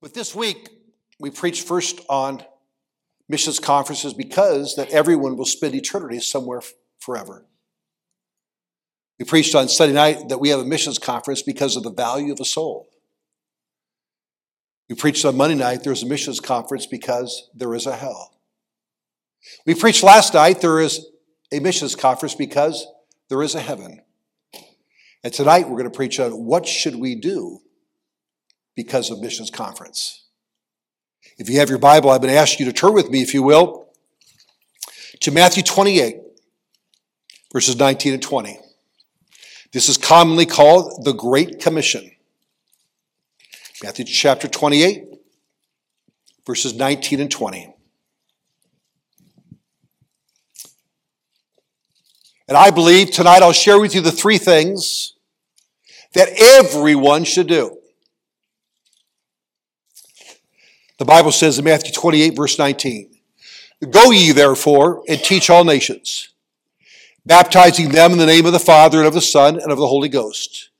But this week, we preached first on missions conferences because that everyone will spend eternity somewhere forever. We preached on Sunday night that we have a missions conference because of the value of a soul. We preached on Monday night there's a missions conference because there is a hell. We preached last night there is a missions conference because there is a heaven. And tonight we're going to preach on what should we do because of missions conference. If you have your Bible, going to ask you to turn with me, if you will, to Matthew 28, verses 19 and 20. This is commonly called the Great Commission. Matthew chapter 28, verses 19 and 20. And I believe tonight I'll share with you the three things that everyone should do. The Bible says in Matthew 28, verse 19, Go ye therefore and teach all nations, baptizing them in the name of the Father and of the Son and of the Holy Ghost,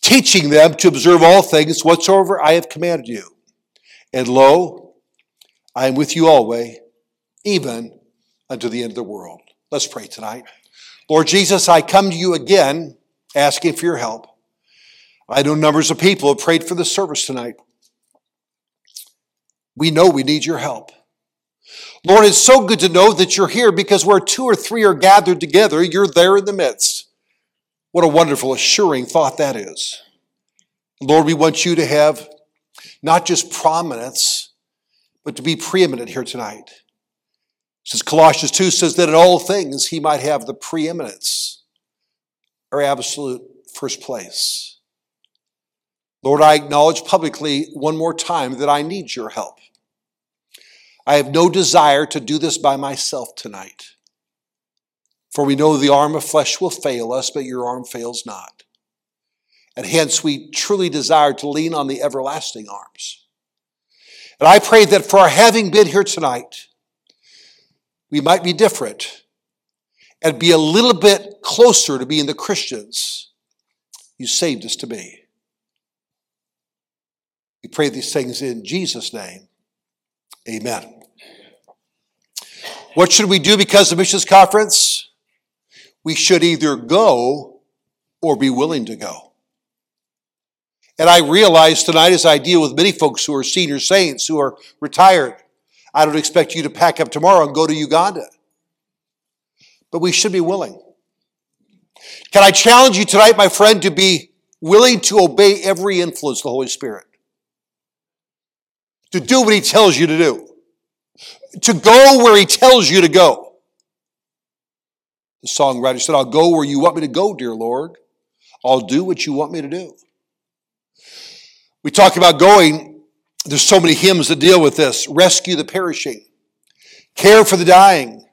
teaching them to observe all things whatsoever I have commanded you. And lo, I am with you always, even unto the end of the world. Let's pray tonight. Lord Jesus, I come to you again asking for your help. I know numbers of people have prayed for the service tonight. We know we need your help. Lord, it's so good to know that you're here because where two or three are gathered together, you're there in the midst. What a wonderful, assuring thought that is. Lord, we want you to have not just prominence, but to be preeminent here tonight. Says Colossians 2 says that in all things he might have the preeminence or absolute first place. Lord, I acknowledge publicly one more time that I need your help. I have no desire to do this by myself tonight. For we know the arm of flesh will fail us, but your arm fails not. And hence we truly desire to lean on the everlasting arms. And I pray that for our having been here tonight, we might be different and be a little bit closer to being the Christians you saved us to be. We pray these things in Jesus' name. Amen. What should we do because of missions conference? We should either go or be willing to go. And I realize tonight as I deal with many folks who are senior saints who are retired, I don't expect you to pack up tomorrow and go to Uganda. But we should be willing. Can I challenge you tonight, my friend, to be willing to obey every influence of the Holy Spirit? To do what he tells you to do, to go where he tells you to go. The songwriter said, I'll go where you want me to go, dear Lord. I'll do what you want me to do. We talk about going, there's so many hymns that deal with this. Rescue the perishing, care for the dying,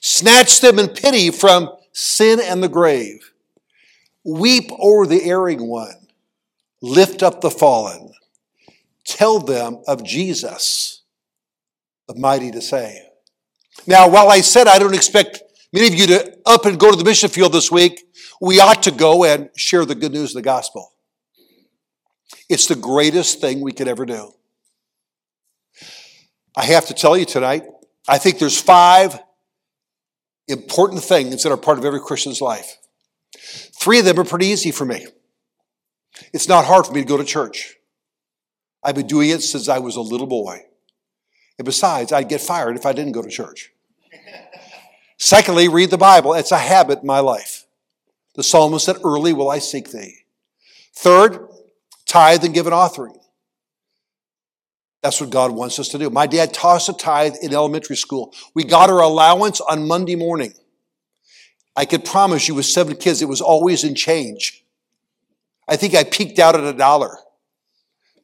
snatch them in pity from sin and the grave, weep over the erring one, lift up the fallen, tell them of Jesus, the mighty to save. Now, while I said I don't expect many of you to up and go to the mission field this week, we ought to go and share the good news of the gospel. It's the greatest thing we could ever do. I have to tell you tonight, I think there's five important things that are part of every Christian's life. Three of them are pretty easy for me. It's not hard for me to go to church. I've been doing it since I was a little boy. And besides, I'd get fired if I didn't go to church. Secondly, read the Bible. It's a habit in my life. The psalmist said, Early will I seek thee. Third, tithe and give an offering. That's what God wants us to do. My dad taught us a tithe in elementary school. We got our allowance on Monday morning. I could promise you, with seven kids, it was always in change. I think I peaked out at a dollar.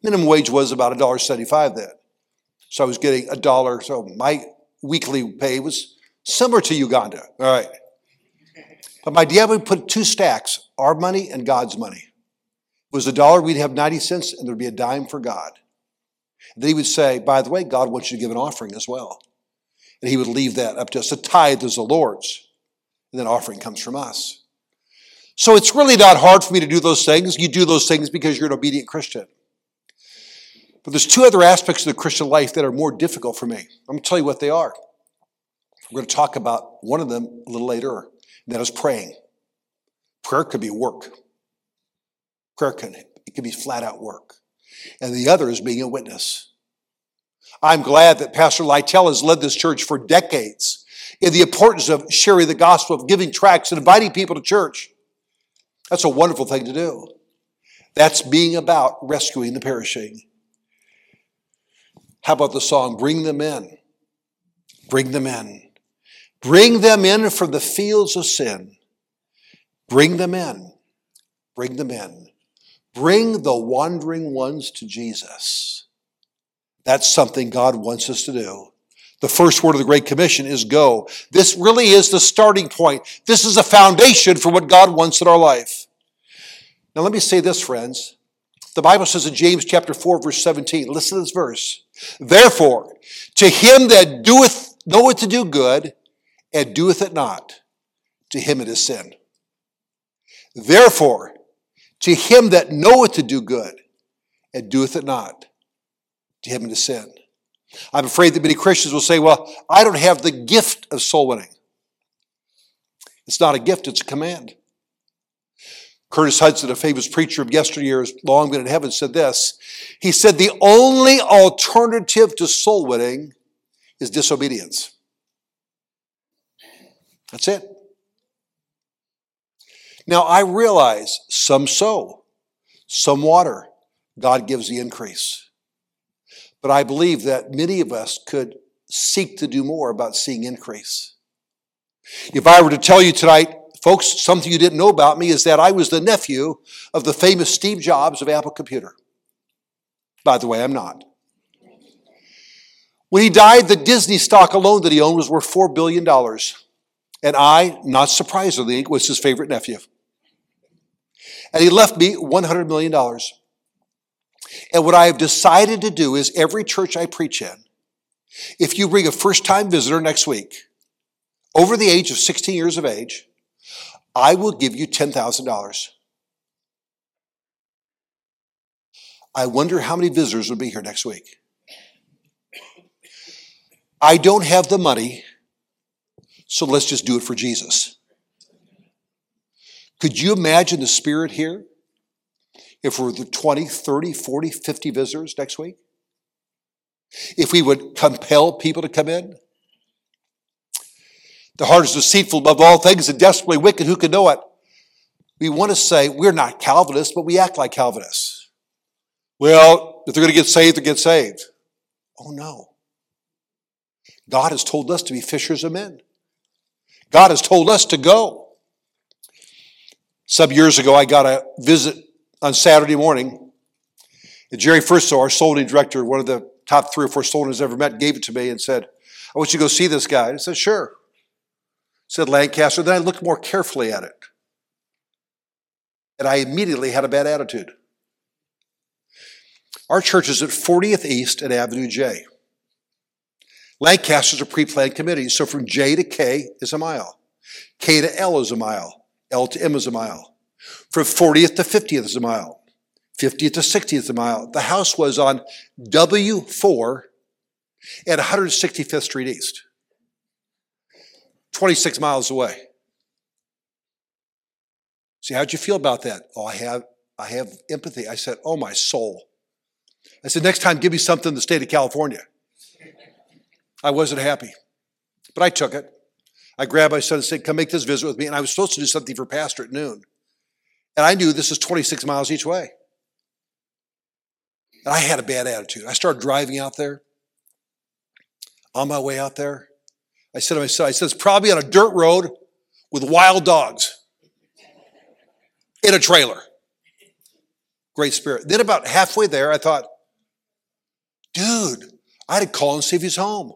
Minimum wage was about $1.75 then. So I was getting a dollar. So my weekly pay was similar to Uganda. All right. But my dad would put two stacks, our money and God's money. It was a dollar, we'd have 90 cents, and there'd be a dime for God. And then he would say, by the way, God wants you to give an offering as well. And he would leave that up to us. The tithe is the Lord's. And then offering comes from us. So it's really not hard for me to do those things. You do those things because you're an obedient Christian. But there's two other aspects of the Christian life that are more difficult for me. I'm going to tell you what they are. We're going to talk about one of them a little later, and that is praying. Prayer could be work. Prayer can it can be flat out work. And the other is being a witness. I'm glad that Pastor Lytle has led this church for decades in the importance of sharing the gospel, of giving tracts and inviting people to church. That's a wonderful thing to do. That's being about rescuing the perishing. How about the song, Bring Them In? Bring them in. Bring them in from the fields of sin. Bring them in. Bring them in. Bring the wandering ones to Jesus. That's something God wants us to do. The first word of the Great Commission is go. This really is the starting point. This is a foundation for what God wants in our life. Now, let me say this, friends. The Bible says in James chapter 4, verse 17, listen to this verse. Therefore, to him that doeth, knoweth to do good, and doeth it not, to him it is sin. Therefore, to him that knoweth to do good, and doeth it not, to him it is sin. I'm afraid that many Christians will say, Well, I don't have the gift of soul winning. It's not a gift, it's a command. Curtis Hutson, a famous preacher of yesteryears, long been in heaven, said this. He said, The only alternative to soul winning is disobedience. That's it. Now, I realize some sow, some water. God gives the increase. But I believe that many of us could seek to do more about seeing increase. If I were to tell you tonight, folks, something you didn't know about me is that I was the nephew of the famous Steve Jobs of Apple Computer. By the way, I'm not. When he died, the Disney stock alone that he owned was worth $4 billion. And I, not surprisingly, was his favorite nephew. And he left me $100 million. And what I have decided to do is every church I preach in, if you bring a first time visitor next week, over the age of 16 years of age, I will give you $10,000. I wonder how many visitors will be here next week. I don't have the money, so let's just do it for Jesus. Could you imagine the spirit here if we're the 20, 30, 40, 50 visitors next week? If we would compel people to come in? The heart is deceitful above all things and desperately wicked. Who can know it? We want to say we're not Calvinists, but we act like Calvinists. Well, if they're going to get saved, they get saved. Oh no. God has told us to be fishers of men. God has told us to go. Some years ago, I got a visit on Saturday morning. And Jerry Furso, our soul director, one of the top three or four soul I've ever met, gave it to me and said, I want you to go see this guy. I said, sure. Said Lancaster. Then I looked more carefully at it. And I immediately had a bad attitude. Our church is at 40th East and Avenue J. Lancaster's a pre-planned committee, so from J to K is a mile. K to L is a mile. L to M is a mile. From 40th to 50th is a mile. 50th to 60th is a mile. The house was on W4 at 165th Street East. 26 miles away. See, how'd you feel about that? Oh, I have, I have empathy. I said, oh, my soul. I said, next time, give me something in the state of California. I wasn't happy, but I took it. I grabbed my son and said, come make this visit with me. And I was supposed to do something for pastor at noon. And I knew this is 26 miles each way. And I had a bad attitude. I started driving out there. On my way out there, I said to myself, I said, it's probably on a dirt road with wild dogs in a trailer. Great spirit. Then about halfway there, I thought, dude, I had to call and see if he's home.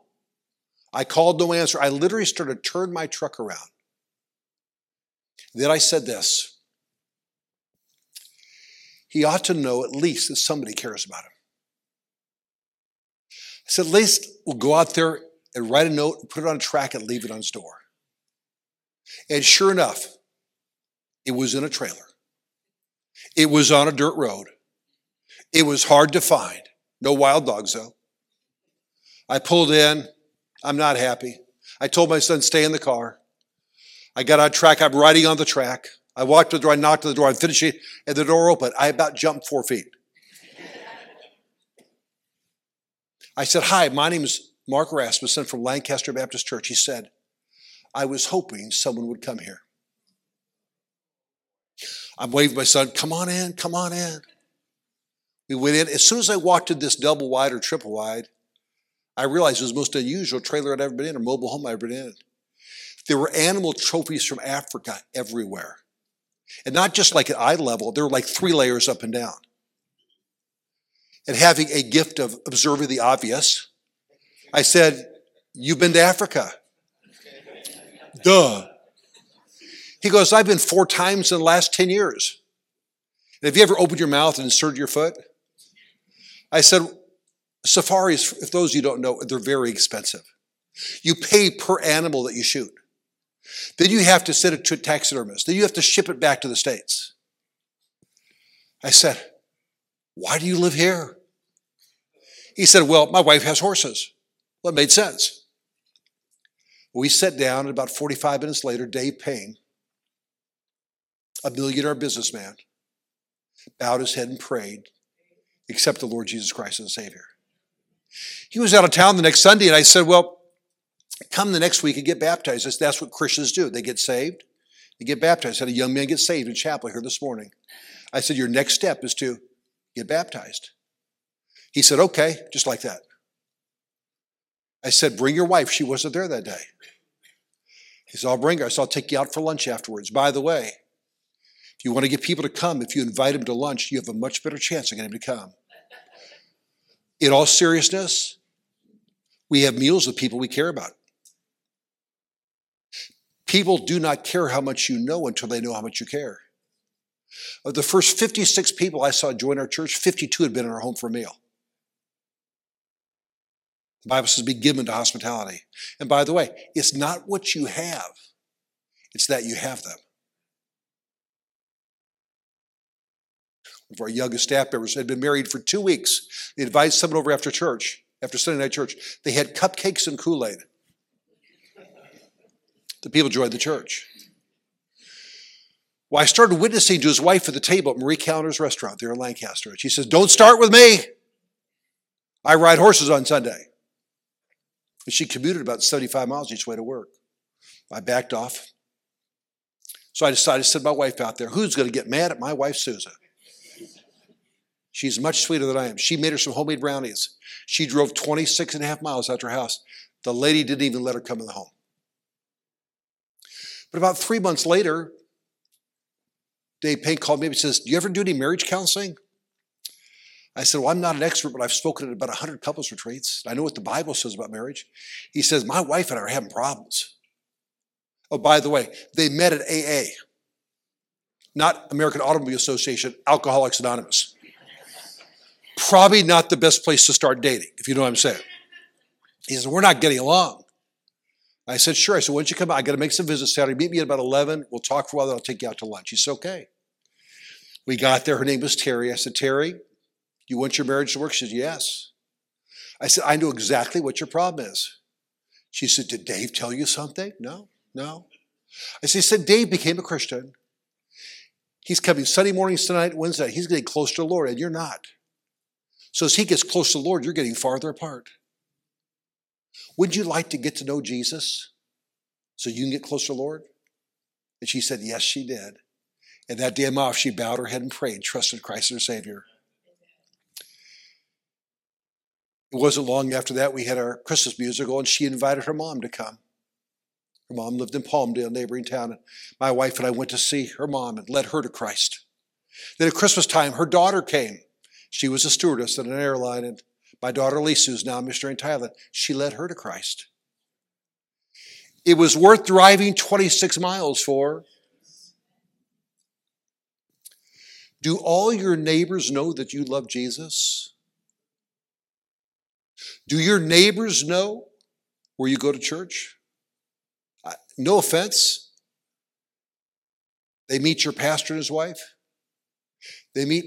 I called no answer. I literally started to turn my truck around. Then I said this he ought to know at least that somebody cares about him. I said, at least we'll go out there and write a note put it on a track and leave it on door. And sure enough, it was in a trailer. It was on a dirt road. It was hard to find. No wild dogs, though. I pulled in. I'm not happy. I told my son, stay in the car. I got on track. I'm riding on the track. I walked to the door. I knocked on the door. I'm finishing, and the door opened. I about jumped four feet. I said, Hi, my name is Mark Rasmussen from Lancaster Baptist Church. He said, I was hoping someone would come here. I'm waving my son, come on in, come on in. We went in. As soon as I walked in this double wide or triple wide, I realized it was the most unusual trailer I'd ever been in or mobile home I'd ever been in. There were animal trophies from Africa everywhere. And not just like at eye level, there were like three layers up and down. And having a gift of observing the obvious, I said, You've been to Africa. Duh. He goes, I've been four times in the last 10 years. Have you ever opened your mouth and inserted your foot? I said, safaris, if those you don't know, they're very expensive. You pay per animal that you shoot. Then you have to send it to a taxidermist. Then you have to ship it back to the States. I said, Why do you live here? He said, Well, my wife has horses. Well, it made sense. We sat down, and about 45 minutes later, Dave Payne, a millionaire businessman, bowed his head and prayed, accept the Lord Jesus Christ as a Savior. He was out of town the next Sunday, and I said, Well, come the next week and get baptized. That's what Christians do. They get saved, they get baptized. I had a young man get saved in chapel here this morning. I said, Your next step is to get baptized. He said, Okay, just like that. I said, Bring your wife. She wasn't there that day. He said, I'll bring her. I said, I'll take you out for lunch afterwards. By the way, if you want to get people to come, if you invite them to lunch, you have a much better chance of getting them to come. In all seriousness, we have meals with people we care about. People do not care how much you know until they know how much you care. Of the first 56 people I saw join our church, 52 had been in our home for a meal. The Bible says be given to hospitality. And by the way, it's not what you have, it's that you have them. One of our youngest staff members had been married for two weeks. They invited someone over after church, after Sunday night church. They had cupcakes and Kool Aid. The people joined the church. Well, I started witnessing to his wife at the table at Marie Callender's restaurant there in Lancaster. And she says, Don't start with me. I ride horses on Sunday. She commuted about 75 miles each way to work. I backed off. So I decided to send my wife out there. Who's going to get mad at my wife, Susan? She's much sweeter than I am. She made her some homemade brownies. She drove 26 and a half miles out to her house. The lady didn't even let her come in the home. But about three months later, Dave Payne called me and says, Do you ever do any marriage counseling? I said, Well, I'm not an expert, but I've spoken at about 100 couples retreats. I know what the Bible says about marriage. He says, My wife and I are having problems. Oh, by the way, they met at AA, not American Automobile Association, Alcoholics Anonymous. Probably not the best place to start dating, if you know what I'm saying. He said, We're not getting along. I said, Sure. I said, Why don't you come out? I got to make some visits Saturday. Meet me at about 11. We'll talk for a while, then I'll take you out to lunch. He said, Okay. We got there. Her name was Terry. I said, Terry, you want your marriage to work? She said, Yes. I said, I know exactly what your problem is. She said, Did Dave tell you something? No, no. I said, He said, Dave became a Christian. He's coming Sunday mornings tonight, Wednesday. He's getting close to the Lord, and you're not. So as he gets close to the Lord, you're getting farther apart. Would you like to get to know Jesus so you can get closer to the Lord? And she said, Yes, she did. And that day off, she bowed her head and prayed, trusted Christ as her Savior. It wasn't long after that we had our Christmas musical, and she invited her mom to come. Her mom lived in Palmdale, neighboring town, and my wife and I went to see her mom and led her to Christ. Then at Christmas time, her daughter came. She was a stewardess at an airline, and my daughter Lisa, who's now a missionary in Thailand, she led her to Christ. It was worth driving 26 miles for. Do all your neighbors know that you love Jesus? Do your neighbors know where you go to church? No offense. They meet your pastor and his wife. They meet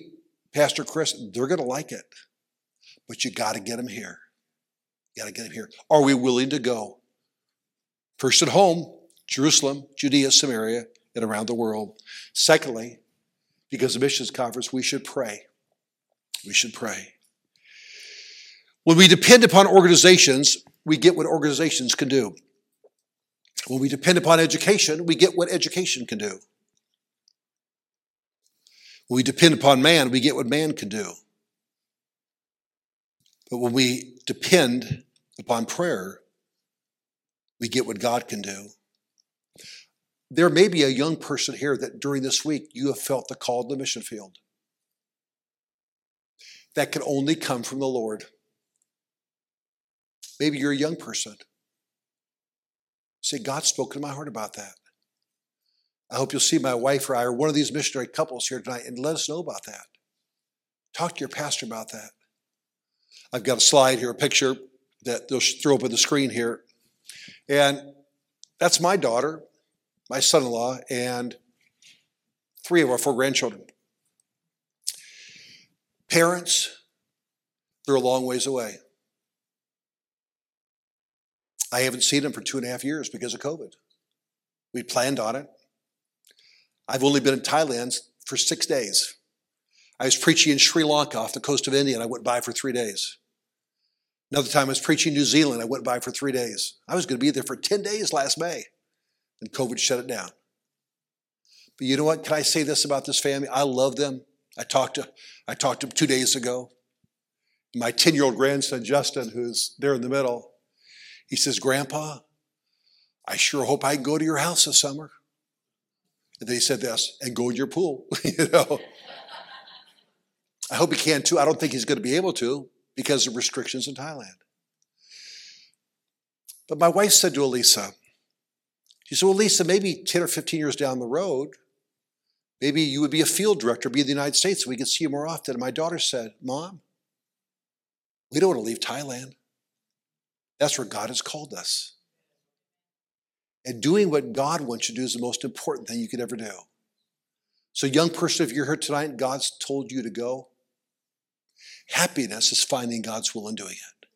Pastor Chris. They're going to like it. but you got to get them here. You got to get them here. Are we willing to go? First at home, Jerusalem, Judea, Samaria, and around the world. Secondly, because of missions conference, we should pray. We should pray. When we depend upon organizations, we get what organizations can do. When we depend upon education, we get what education can do. When we depend upon man, we get what man can do. But when we depend upon prayer, we get what God can do. There may be a young person here that during this week you have felt the call to the mission field. That can only come from the Lord. Maybe you're a young person. Say, God spoke to my heart about that. I hope you'll see my wife or I or one of these missionary couples here tonight and let us know about that. Talk to your pastor about that. I've got a slide here, a picture that they'll throw up on the screen here. And that's my daughter, my son in law, and three of our four grandchildren. Parents, they're a long ways away. I haven't seen them for two and a half years because of COVID. We planned on it. I've only been in Thailand for six days. I was preaching in Sri Lanka off the coast of India and I went by for three days. Another time I was preaching in New Zealand. I went by for three days. I was going to be there for 10 days last May and COVID shut it down. But you know what? Can I say this about this family? I love them. I talked to I talked to them two days ago. My 10-year-old grandson, Justin, who's there in the middle, he says, Grandpa, I sure hope I can go to your house this summer. And then he said this, and go in your pool. you know. I hope he can too. I don't think he's going to be able to because of restrictions in Thailand. But my wife said to Elisa, she said, Well, Lisa, maybe 10 or 15 years down the road, maybe you would be a field director, be in the United States, and we could see you more often. And my daughter said, Mom, we don't want to leave Thailand. That's where God has called us. And doing what God wants you to do is the most important thing you could ever do. So, young person, if you're here tonight and God's told you to go, happiness is finding God's will and doing it.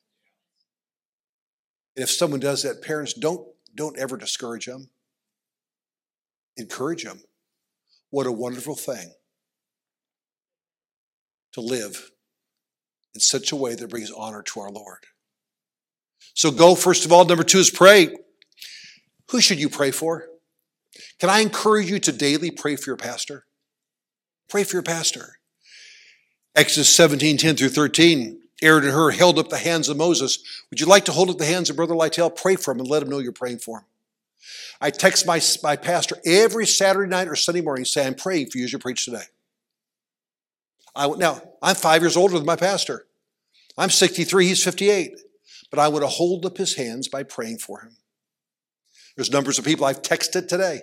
And if someone does that, parents, don't, don't ever discourage them. Encourage them. What a wonderful thing to live in such a way that brings honor to our Lord. So go, first of all. Number two is pray. Who should you pray for? Can I encourage you to daily pray for your pastor? Pray for your pastor. Exodus 17, 10 through 13. Aaron and Hur held up the hands of Moses. Would you like to hold up the hands of Brother Lytle? Pray for him and let him know you're praying for him. I text my, my pastor every Saturday night or Sunday morning saying, I'm praying for you as you preach today. I, now, I'm five years older than my pastor. I'm 63, he's 58. But I would hold up his hands by praying for him. There's numbers of people I've texted today.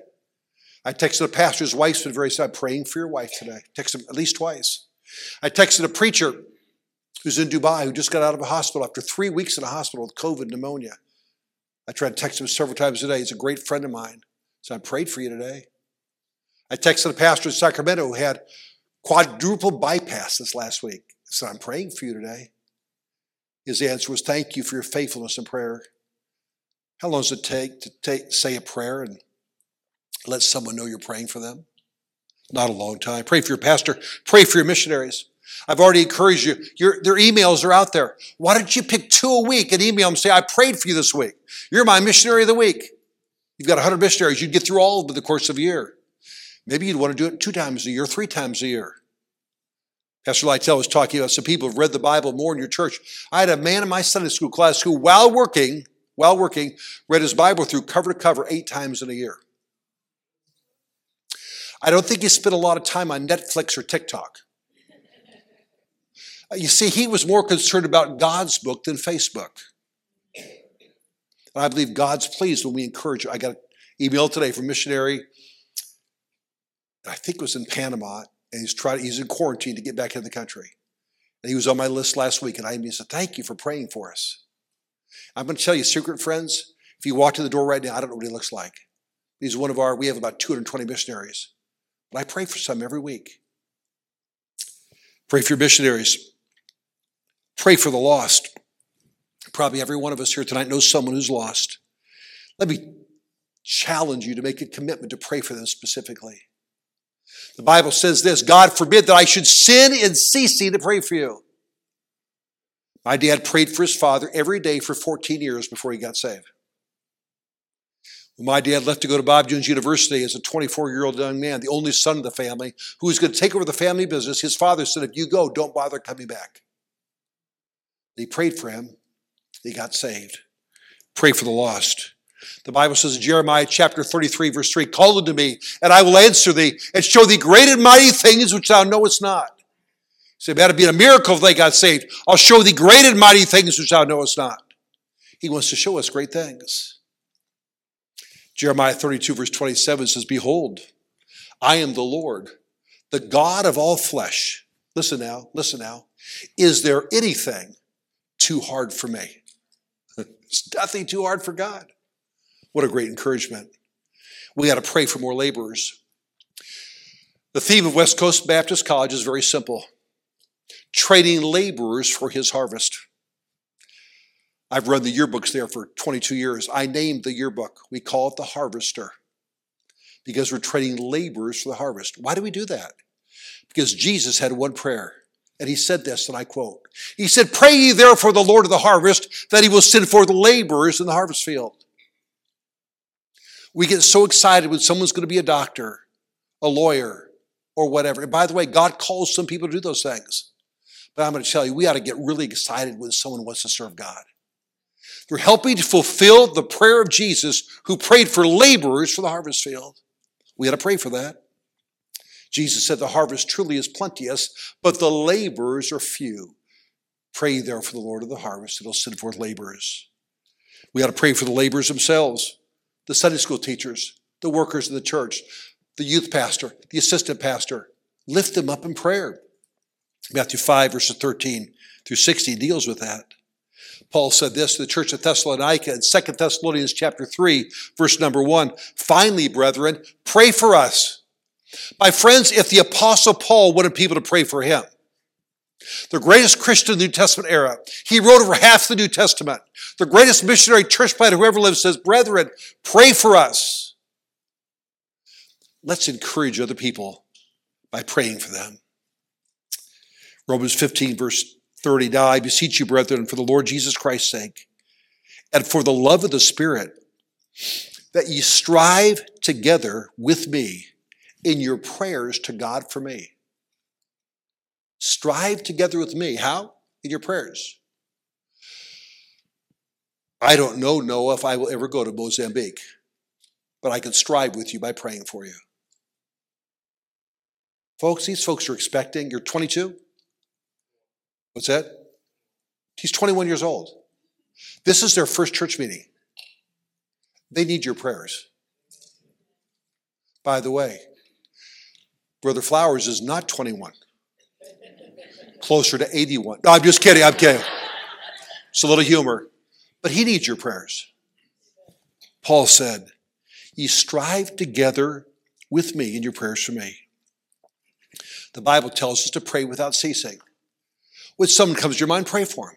I texted a pastor's wife been very sad, praying for your wife today. Texted him at least twice. I texted a preacher who's in Dubai who just got out of a hospital after three weeks in a hospital with COVID pneumonia. I tried to text him several times a day. He's a great friend of mine. So I prayed for you today. I texted a pastor in Sacramento who had quadruple bypass this last week. So I'm praying for you today. His answer was, Thank you for your faithfulness in prayer. How long does it take to take, say a prayer and let someone know you're praying for them? Not a long time. Pray for your pastor. Pray for your missionaries. I've already encouraged you. Your, their emails are out there. Why don't you pick two a week and email them and say, I prayed for you this week. You're my missionary of the week. You've got 100 missionaries. You'd get through all of them in the course of a year. Maybe you'd want to do it two times a year, three times a year. Pastor Lytle was talking about some people who've read the Bible more in your church. I had a man in my Sunday school class who, while working, while working, read his Bible through cover to cover eight times in a year. I don't think he spent a lot of time on Netflix or TikTok. Uh, you see, he was more concerned about God's book than Facebook. And I believe God's pleased when we encourage. I got an email today from missionary, I think it was in Panama, and he's trying, he's in quarantine to get back in the country. And he was on my list last week, and I said, Thank you for praying for us. I'm going to tell you, secret friends, if you walk to the door right now, I don't know what he looks like. He's one of our, we have about 220 missionaries. But I pray for some every week. Pray for your missionaries. Pray for the lost. Probably every one of us here tonight knows someone who's lost. Let me challenge you to make a commitment to pray for them specifically. The Bible says this God forbid that I should sin in ceasing to pray for you. My dad prayed for his father every day for 14 years before he got saved. When my dad left to go to Bob Jones University as a 24 year old young man, the only son of the family, who was going to take over the family business, his father said, If you go, don't bother coming back. He prayed for him. He got saved. Pray for the lost. The Bible says in Jeremiah chapter 33, verse 3, Call unto me, and I will answer thee, and show thee great and mighty things which thou knowest not. So it had be a miracle if they got saved. I'll show thee great and mighty things which thou knowest not. He wants to show us great things. Jeremiah 32, verse 27 says, Behold, I am the Lord, the God of all flesh. Listen now, listen now. Is there anything too hard for me? it's nothing too hard for God. What a great encouragement. We got to pray for more laborers. The theme of West Coast Baptist College is very simple trading laborers for his harvest. I've run the yearbooks there for 22 years. I named the yearbook, we call it the Harvester, because we're trading laborers for the harvest. Why do we do that? Because Jesus had one prayer, and he said this, and I quote He said, Pray ye therefore the Lord of the harvest that he will send forth laborers in the harvest field. We get so excited when someone's going to be a doctor, a lawyer, or whatever. And by the way, God calls some people to do those things. But I'm going to tell you, we ought to get really excited when someone wants to serve God. They're helping to fulfill the prayer of Jesus who prayed for laborers for the harvest field. We got to pray for that. Jesus said, The harvest truly is plenteous, but the laborers are few. Pray there for the Lord of the harvest, and he'll send forth laborers. We got to pray for the laborers themselves, the Sunday school teachers, the workers in the church, the youth pastor, the assistant pastor. Lift them up in prayer. Matthew 5, verses 13 through 16 deals with that. Paul said this to the church of Thessalonica in 2 Thessalonians chapter 3, verse number 1. Finally, brethren, pray for us. My friends, if the apostle Paul wanted people to pray for him, the greatest Christian in the New Testament era, he wrote over half the New Testament. The greatest missionary church planter who ever lived says, brethren, pray for us. Let's encourage other people by praying for them. Romans 15, verse 30. Now I beseech you, brethren, for the Lord Jesus Christ's sake, and for the love of the Spirit, that ye strive together with me in your prayers to God for me. Strive together with me. How? In your prayers. I don't know, Noah, if I will ever go to Mozambique, but I can strive with you by praying for you. Folks, these folks are expecting, you're 22, What's that? He's 21 years old. This is their first church meeting. They need your prayers. By the way, Brother Flowers is not 21, closer to 81. No, I'm just kidding. I'm kidding. It's a little humor. But he needs your prayers. Paul said, Ye strive together with me in your prayers for me. The Bible tells us to pray without ceasing. When someone comes to your mind, pray for them.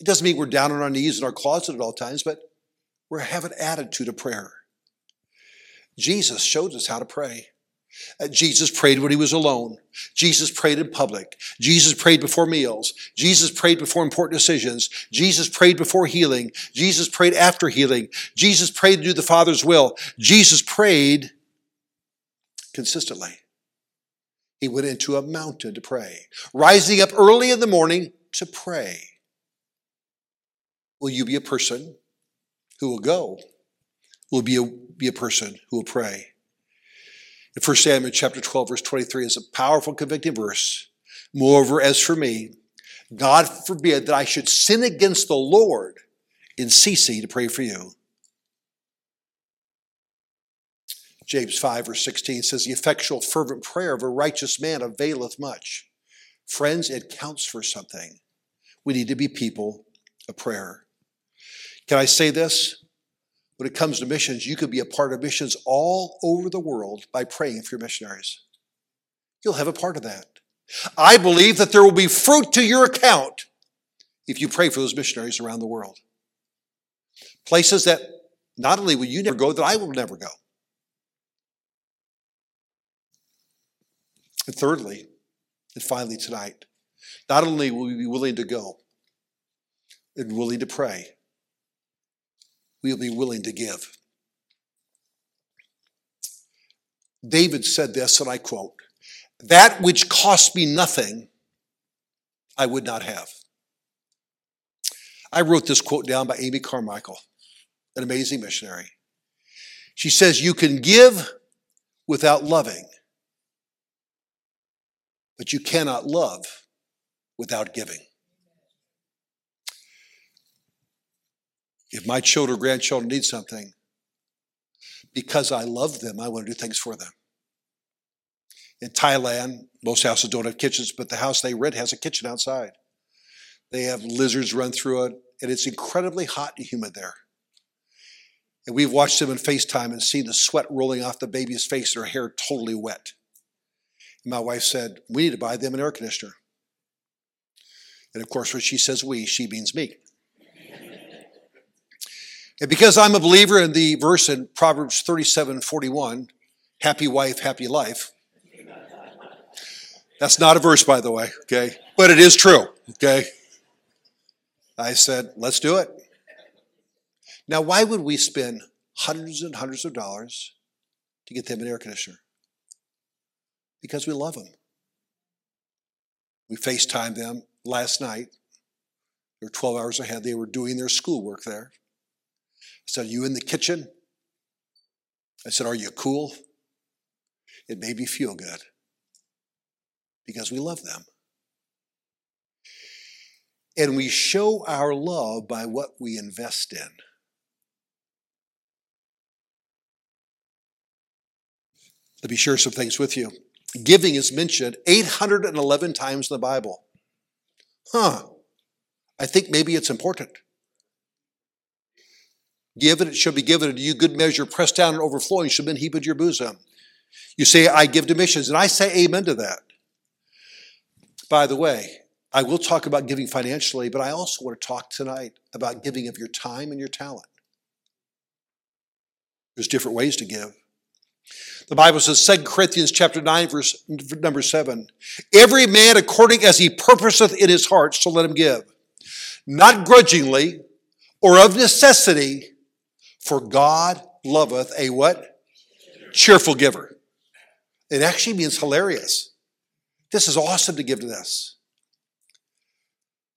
It doesn't mean we're down on our knees in our closet at all times, but we have an attitude of prayer. Jesus showed us how to pray. Uh, Jesus prayed when he was alone. Jesus prayed in public. Jesus prayed before meals. Jesus prayed before important decisions. Jesus prayed before healing. Jesus prayed after healing. Jesus prayed to do the Father's will. Jesus prayed consistently he went into a mountain to pray, rising up early in the morning to pray. Will you be a person who will go? Will be a, be a person who will pray? In 1 Samuel chapter 12, verse 23 is a powerful convicting verse. Moreover, as for me, God forbid that I should sin against the Lord in ceasing to pray for you. James 5 or 16 says, The effectual, fervent prayer of a righteous man availeth much. Friends, it counts for something. We need to be people of prayer. Can I say this? When it comes to missions, you can be a part of missions all over the world by praying for your missionaries. You'll have a part of that. I believe that there will be fruit to your account if you pray for those missionaries around the world. Places that not only will you never go, that I will never go. And thirdly, and finally tonight, not only will we be willing to go and willing to pray, we'll be willing to give. David said this, and I quote, That which cost me nothing, I would not have. I wrote this quote down by Amy Carmichael, an amazing missionary. She says, You can give without loving, but you cannot love without giving. If my children or grandchildren need something, because I love them, I want to do things for them. In Thailand, most houses don't have kitchens, but the house they rent has a kitchen outside. They have lizards run through it, and it's incredibly hot and humid there. And we've watched them in FaceTime and seen the sweat rolling off the baby's face, their hair totally wet. And my wife said, We need to buy them an air conditioner. And of course, when she says we, she means me. And because I'm a believer in the verse in Proverbs 37 41, happy wife, happy life. That's not a verse, by the way, okay? But it is true, okay? I said, let's do it. Now, why would we spend hundreds and hundreds of dollars to get them an air conditioner? Because we love them. We FaceTimed them last night. They were 12 hours ahead. They were doing their schoolwork there. Said, Are you in the kitchen? I said, Are you cool? It made me feel good because we love them. And we show our love by what we invest in. Let me share some things with you. Giving is mentioned 811 times in the Bible. Huh. I think maybe it's important. Give and it shall be given to you, good measure, pressed down and overflowing, shall be heaped your bosom. You say, I give to missions, and I say amen to that. By the way, I will talk about giving financially, but I also want to talk tonight about giving of your time and your talent. There's different ways to give. The Bible says, 2 Corinthians chapter 9, verse number 7. Every man according as he purposeth in his heart, so let him give. Not grudgingly or of necessity, for God loveth a what? Cheerful giver. It actually means hilarious. This is awesome to give to this.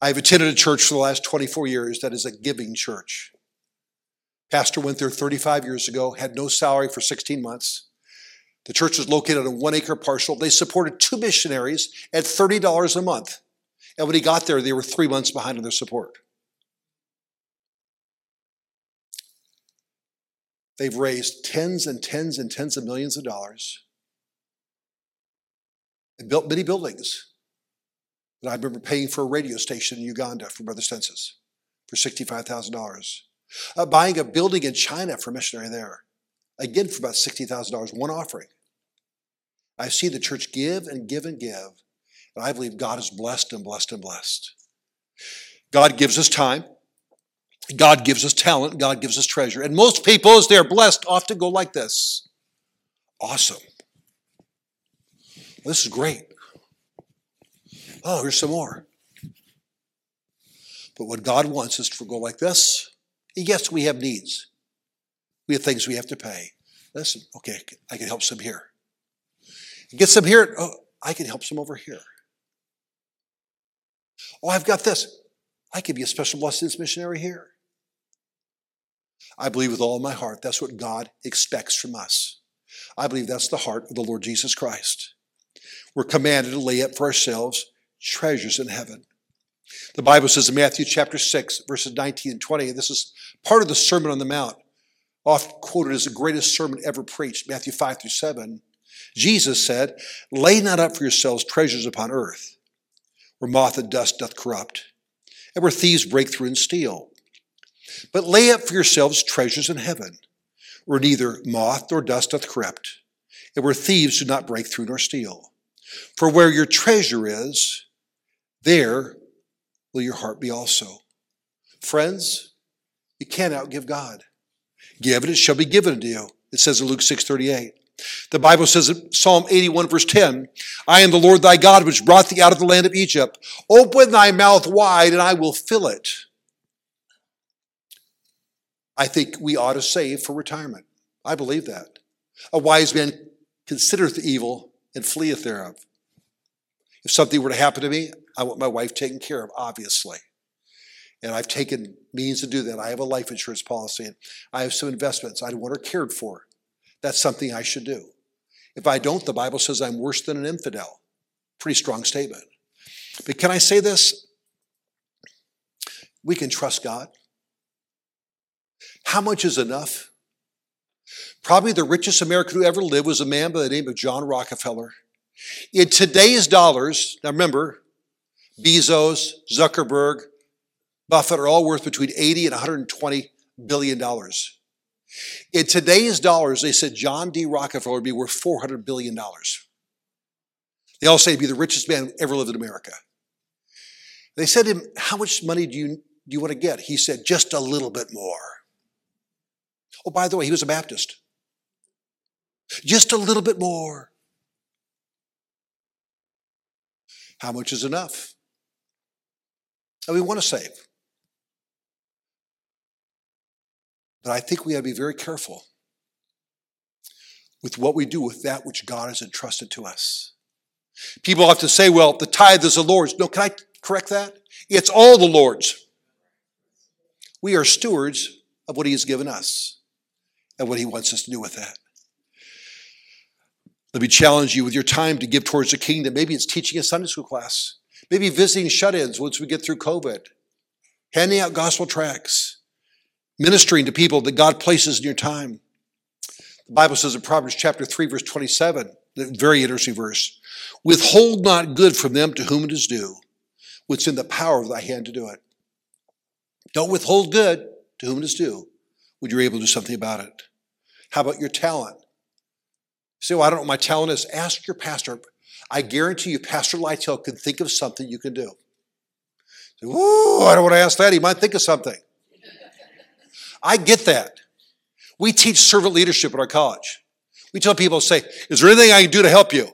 I've attended a church for the last 24 years that is a giving church. Pastor went there 35 years ago, had no salary for 16 months. The church was located on a one acre parcel. They supported two missionaries at $30 a month. And when he got there, they were three months behind on their support. They've raised tens and tens and tens of millions of dollars and built many buildings. And I remember paying for a radio station in Uganda for Brother Census for $65,000. Uh, buying a building in China for missionary there, again for about $60,000, one offering. I see the church give and give and give, and I believe God is blessed and blessed and blessed. God gives us time. God gives us talent. God gives us treasure. And most people, as they're blessed, often go like this Awesome. This is great. Oh, here's some more. But what God wants us to go like this. Yes, we have needs. We have things we have to pay. Listen, okay, I can help some here. Get some here. Oh, I can help some over here. Oh, I've got this. I can be a special blessings missionary here. I believe with all my heart that's what God expects from us. I believe that's the heart of the Lord Jesus Christ. We're commanded to lay up for ourselves treasures in heaven. The Bible says in Matthew chapter 6, verses 19 and 20, and this is part of the Sermon on the Mount, often quoted as the greatest sermon ever preached, Matthew 5 through 7. Jesus said, Lay not up for yourselves treasures upon earth, where moth and dust doth corrupt, and where thieves break through and steal. But lay up for yourselves treasures in heaven, where neither moth nor dust doth corrupt, and where thieves do not break through nor steal. For where your treasure is, there will your heart be also. Friends, you can't outgive God. Give and it shall be given unto you. It says in Luke 6:38. The Bible says in Psalm 81, verse 10, I am the Lord thy God, which brought thee out of the land of Egypt. Open thy mouth wide, and I will fill it. I think we ought to save for retirement. I believe that. A wise man considereth evil and fleeth thereof. If something were to happen to me, I want my wife taken care of, obviously. And I've taken means to do that. I have a life insurance policy and I have some investments. I want her cared for. That's something I should do. If I don't, the Bible says I'm worse than an infidel. Pretty strong statement. But can I say this? We can trust God. How much is enough? Probably the richest American who ever lived was a man by the name of John Rockefeller. In today's dollars, now remember, Bezos, Zuckerberg, Buffett are all worth between 80 and 120 billion dollars. In today's dollars, they said John D. Rockefeller would be worth $400 billion. They all say he'd be the richest man who ever lived in America. They said to him, How much money do you, do you want to get? He said, Just a little bit more. Oh, by the way, he was a Baptist. Just a little bit more. How much is enough? And we want to save. But I think we have to be very careful with what we do with that which God has entrusted to us. People have to say, well, the tithe is the Lord's. No, can I correct that? It's all the Lord's. We are stewards of what He has given us and what He wants us to do with that. Let me challenge you with your time to give towards the kingdom. Maybe it's teaching a Sunday school class, maybe visiting shut ins once we get through COVID, handing out gospel tracts, ministering to people that God places in your time. The Bible says in Proverbs chapter 3, verse 27, a very interesting verse withhold not good from them to whom it is due, which in the power of thy hand to do it. Don't withhold good to whom it is due when you're able to do something about it. How about your talent? You say, well, I don't know what my talent is. Ask your pastor. I guarantee you, Pastor Lytle can think of something you can do. Say, Whoa, I don't want to ask that. He might think of something. I get that. We teach servant leadership at our college. We tell people, say, is there anything I can do to help you?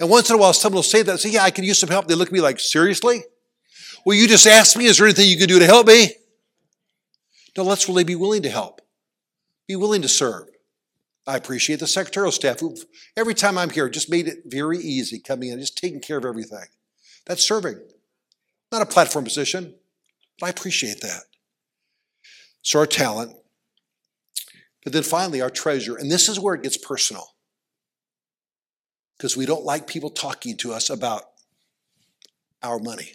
And once in a while, someone will say that, say, yeah, I can use some help. They look at me like, seriously? Well, you just asked me, is there anything you can do to help me? No, let's really be willing to help. Be willing to serve. I appreciate the secretarial staff who, every time I'm here, just made it very easy coming in, just taking care of everything. That's serving. Not a platform position, but I appreciate that. So our talent, but then finally our treasure. And this is where it gets personal. Because we don't like people talking to us about our money.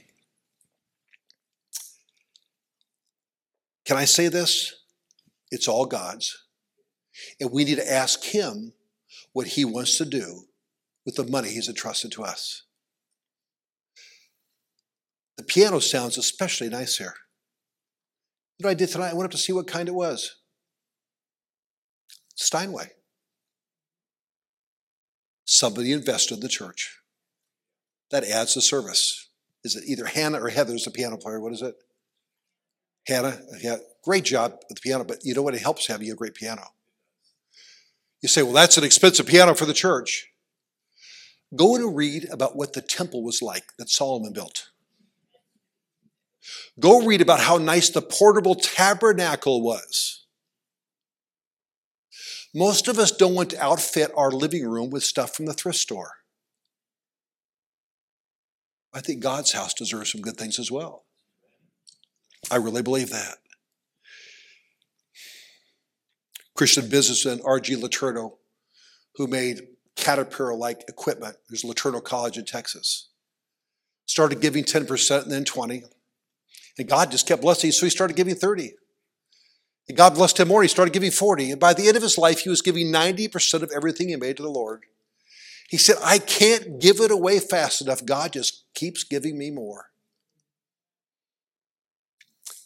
Can I say this? It's all God's. And we need to ask Him what He wants to do with the money He's entrusted to us. The piano sounds especially nice here. What I did tonight? I went up to see what kind it was. Steinway. Somebody invested in the church. That adds to service. Is it either Hannah or Heather's the piano player? What is it? Hannah, yeah, great job with the piano, but you know what? It helps having a great piano. You say, well, that's an expensive piano for the church. Go and read about what the temple was like that Solomon built. Go read about how nice the portable tabernacle was. Most of us don't want to outfit our living room with stuff from the thrift store. I think God's house deserves some good things as well. I really believe that. Christian businessman R.G. Letourneau, who made Caterpillar like equipment, there's Letourneau College in Texas, started giving 10% and then 20 and God just kept blessing, so he started giving 30. And God blessed him more, he started giving 40. And by the end of his life, he was giving 90% of everything he made to the Lord. He said, I can't give it away fast enough. God just keeps giving me more.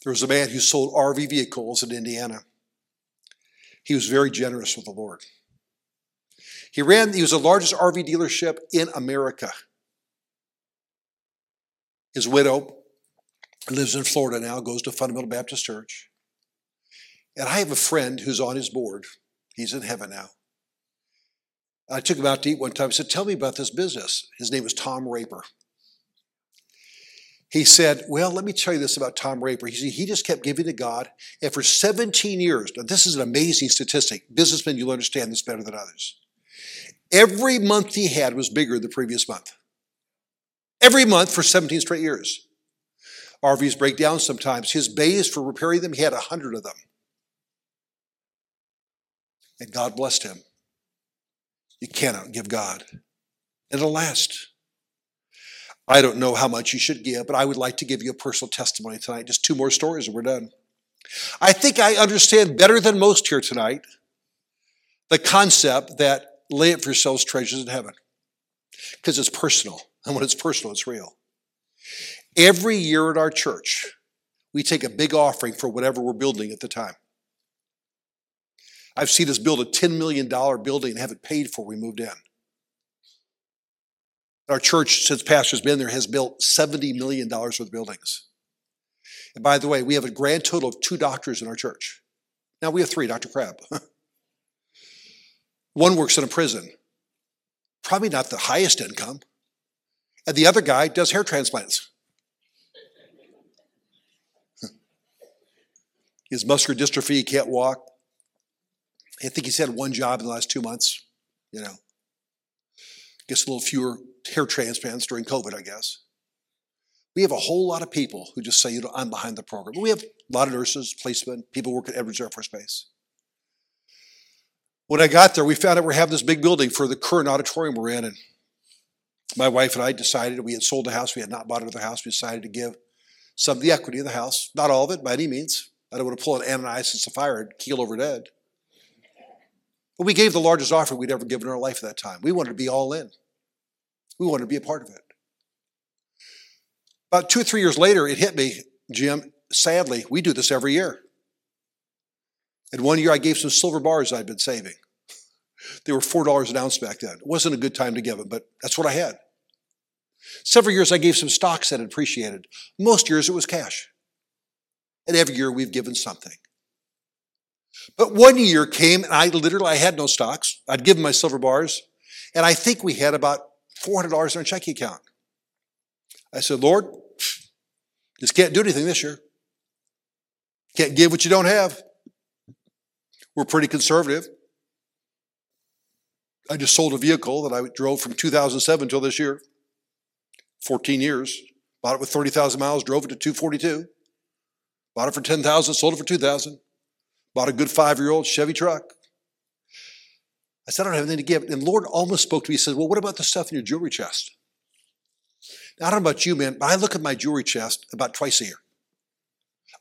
There was a man who sold RV vehicles in Indiana. He was very generous with the Lord. He ran, he was the largest RV dealership in America. His widow lives in Florida now, goes to Fundamental Baptist Church. And I have a friend who's on his board. He's in heaven now. I took him out to eat one time. I said, Tell me about this business. His name was Tom Raper. He said, Well, let me tell you this about Tom Raper. He He just kept giving to God. And for 17 years, now this is an amazing statistic. Businessmen, you'll understand this better than others. Every month he had was bigger than the previous month. Every month for 17 straight years. RVs break down sometimes. His bays for repairing them, he had a hundred of them. And God blessed him. You cannot give God. It'll last. I don't know how much you should give, but I would like to give you a personal testimony tonight. Just two more stories and we're done. I think I understand better than most here tonight the concept that lay it for yourselves treasures in heaven because it's personal. And when it's personal, it's real. Every year at our church, we take a big offering for whatever we're building at the time. I've seen us build a $10 million building and have it paid for we moved in. Our church, since Pastor's been there, has built $70 million worth of buildings. And by the way, we have a grand total of two doctors in our church. Now we have three, Dr. Crabb. One works in a prison, probably not the highest income. And the other guy does hair transplants. His muscular dystrophy, he can't walk. I think he's had one job in the last two months, you know. Gets a little fewer hair transplants during COVID, I guess. We have a whole lot of people who just say, you know, I'm behind the program. We have a lot of nurses, policemen, people work at Edwards Air Force Base. When I got there, we found out we're having this big building for the current auditorium we're in. And my wife and I decided we had sold the house. We had not bought another house. We decided to give some of the equity of the house. Not all of it by any means. I don't want to pull an Ananias and Sapphira and keel over dead. But we gave the largest offer we'd ever given in our life at that time. We wanted to be all in. We wanted to be a part of it. About two or three years later, it hit me, Jim. Sadly, we do this every year. And one year I gave some silver bars I'd been saving. They were $4 an ounce back then. It wasn't a good time to give them, but that's what I had. Several years I gave some stocks that had appreciated. Most years it was cash. And every year we've given something. But one year came and I literally I had no stocks. I'd given my silver bars, and I think we had about $400 in our checking account. I said, Lord, just can't do anything this year. Can't give what you don't have. We're pretty conservative. I just sold a vehicle that I drove from 2007 until this year, 14 years. Bought it with 30,000 miles, drove it to 242. Bought it for 10,000, sold it for 2,000. Bought a good five-year-old Chevy truck. I said, I don't have anything to give. And the Lord almost spoke to me. He said, Well, what about the stuff in your jewelry chest? Now, I don't know about you, man, but I look at my jewelry chest about twice a year.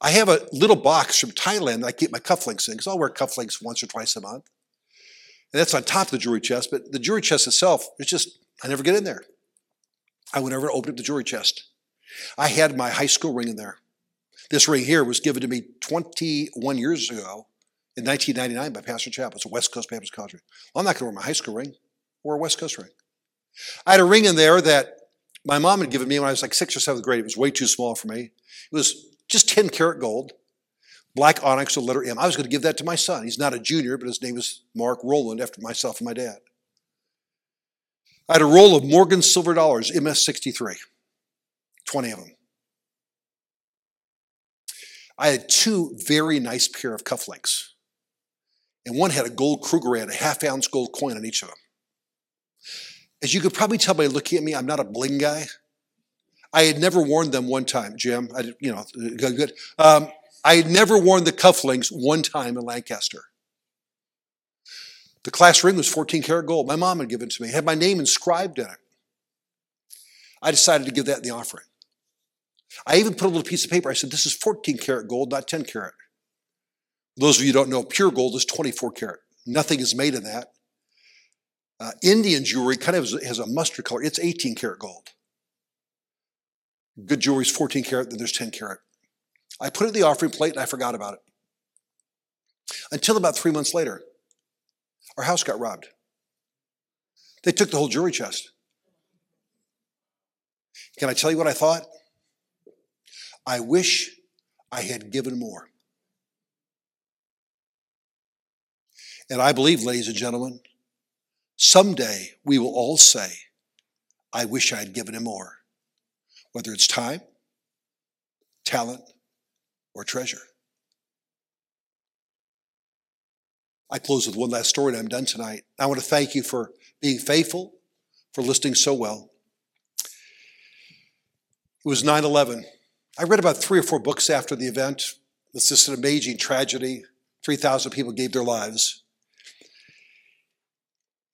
I have a little box from Thailand that I keep my cufflinks in because I'll wear cufflinks once or twice a month. And that's on top of the jewelry chest, but the jewelry chest itself, it's just, I never get in there. I would never open up the jewelry chest. I had my high school ring in there. This ring here was given to me 21 years ago in 1999 by Pastor Chappell. It's a West Coast Baptist College ring. Well, I'm not going to wear my high school ring. Wear a West Coast ring. I had a ring in there that my mom had given me when I was like sixth or seventh grade. It was way too small for me. It was just 10 karat gold, black onyx, a letter M. I was going to give that to my son. He's not a junior, but his name is Mark Rowland after myself and my dad. I had a roll of Morgan silver dollars, MS63, 20 of them. I had two very nice pair of cufflinks. And one had a gold Kruger Krugerrand, a half ounce gold coin on each of them. As you could probably tell by looking at me, I'm not a bling guy. I had never worn them one time, Jim. I, you know, good. Um, I had never worn the cufflinks one time in Lancaster. The class ring was 14 karat gold. My mom had given it to me. It had my name inscribed in it. I decided to give that in the offering. I even put a little piece of paper. I said, This is 14 karat gold, not 10 karat. Those of you who don't know, pure gold is 24 karat. Nothing is made of that. Uh, Indian jewelry kind of has a mustard color. It's 18 karat gold. Good jewelry is 14 karat, then there's 10 karat. I put it in the offering plate and I forgot about it. Until about three months later, our house got robbed. They took the whole jewelry chest. Can I tell you what I thought? I wish I had given more. And I believe, ladies and gentlemen, someday we will all say, I wish I had given him more, whether it's time, talent, or treasure. I close with one last story and I'm done tonight. I want to thank you for being faithful, for listening so well. It was 9 11. I read about three or four books after the event. It's just an amazing tragedy. 3,000 people gave their lives.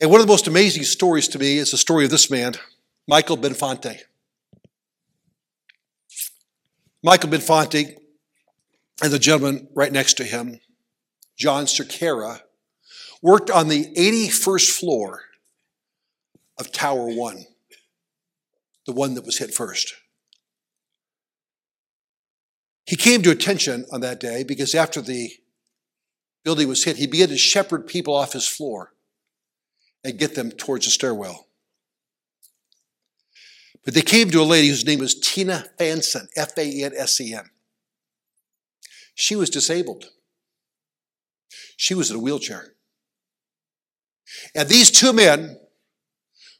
And one of the most amazing stories to me is the story of this man, Michael Benfante. Michael Benfante and the gentleman right next to him, John Cerqueira, worked on the 81st floor of Tower 1, the one that was hit first. He came to attention on that day because after the building was hit, he began to shepherd people off his floor and get them towards the stairwell. But they came to a lady whose name was Tina Fansen, F A N S E N. She was disabled. She was in a wheelchair. And these two men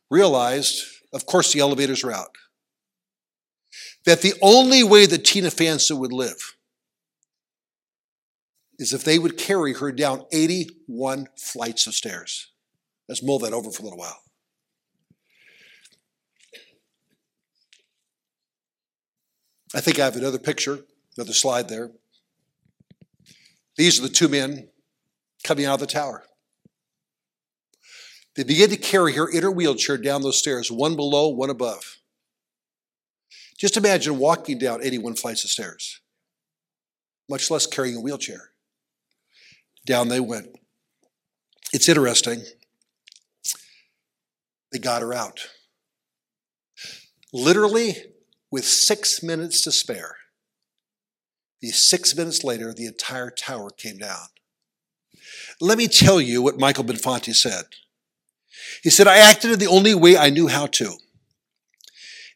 realized, of course, the elevators were out, that the only way that Tina Fansen would live is if they would carry her down 81 flights of stairs. Let's mull that over for a little while. I think I have another picture, another slide there. These are the two men coming out of the tower. They begin to carry her in her wheelchair down those stairs, one below, one above. Just imagine walking down 81 flights of stairs, much less carrying a wheelchair. Down they went. It's interesting. They got her out. Literally, with six minutes to spare, the six minutes later, the entire tower came down. Let me tell you what Michael Benfante said. He said, I acted in the only way I knew how to.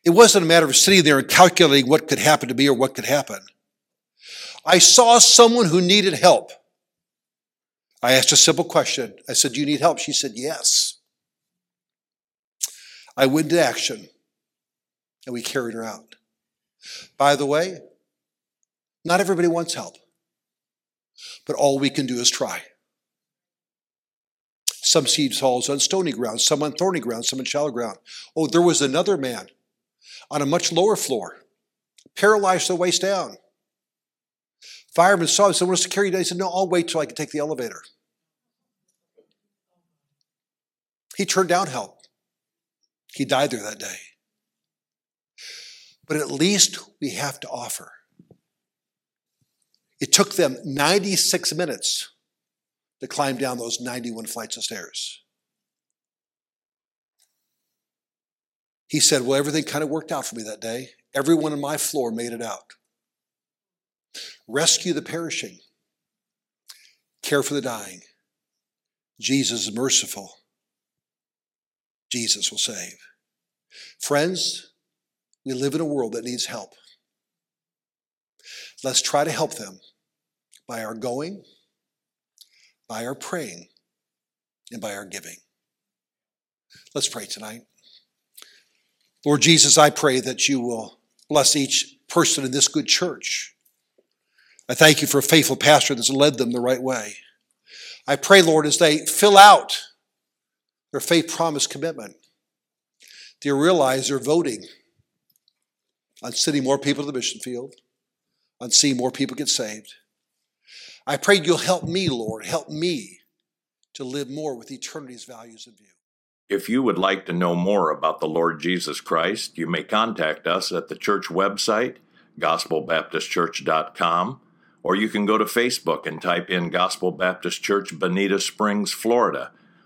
It wasn't a matter of sitting there and calculating what could happen to me or what could happen. I saw someone who needed help. I asked a simple question. I said, Do you need help? She said, Yes. I went to action and we carried her out. By the way, not everybody wants help, but all we can do is try. Some seed falls on stony ground, some on thorny ground, some on shallow ground. Oh, there was another man on a much lower floor, paralyzed the waist down. Fireman saw him, said, What's the carry? He said, No, I'll wait till I can take the elevator. He turned down help. He died there that day. But at least we have to offer. It took them 96 minutes to climb down those 91 flights of stairs. He said, Well, everything kind of worked out for me that day. Everyone on my floor made it out. Rescue the perishing, care for the dying. Jesus is merciful. Jesus will save. Friends, we live in a world that needs help. Let's try to help them by our going, by our praying, and by our giving. Let's pray tonight. Lord Jesus, I pray that you will bless each person in this good church. I thank you for a faithful pastor that's led them the right way. I pray, Lord, as they fill out their faith promise commitment, they realize they're voting on sending more people to the mission field, on seeing more people get saved. I pray you'll help me, Lord, help me to live more with eternity's values in view. If you would like to know more about the Lord Jesus Christ, you may contact us at the church website, gospelbaptistchurch.com, or you can go to Facebook and type in Gospel Baptist Church, Bonita Springs, Florida.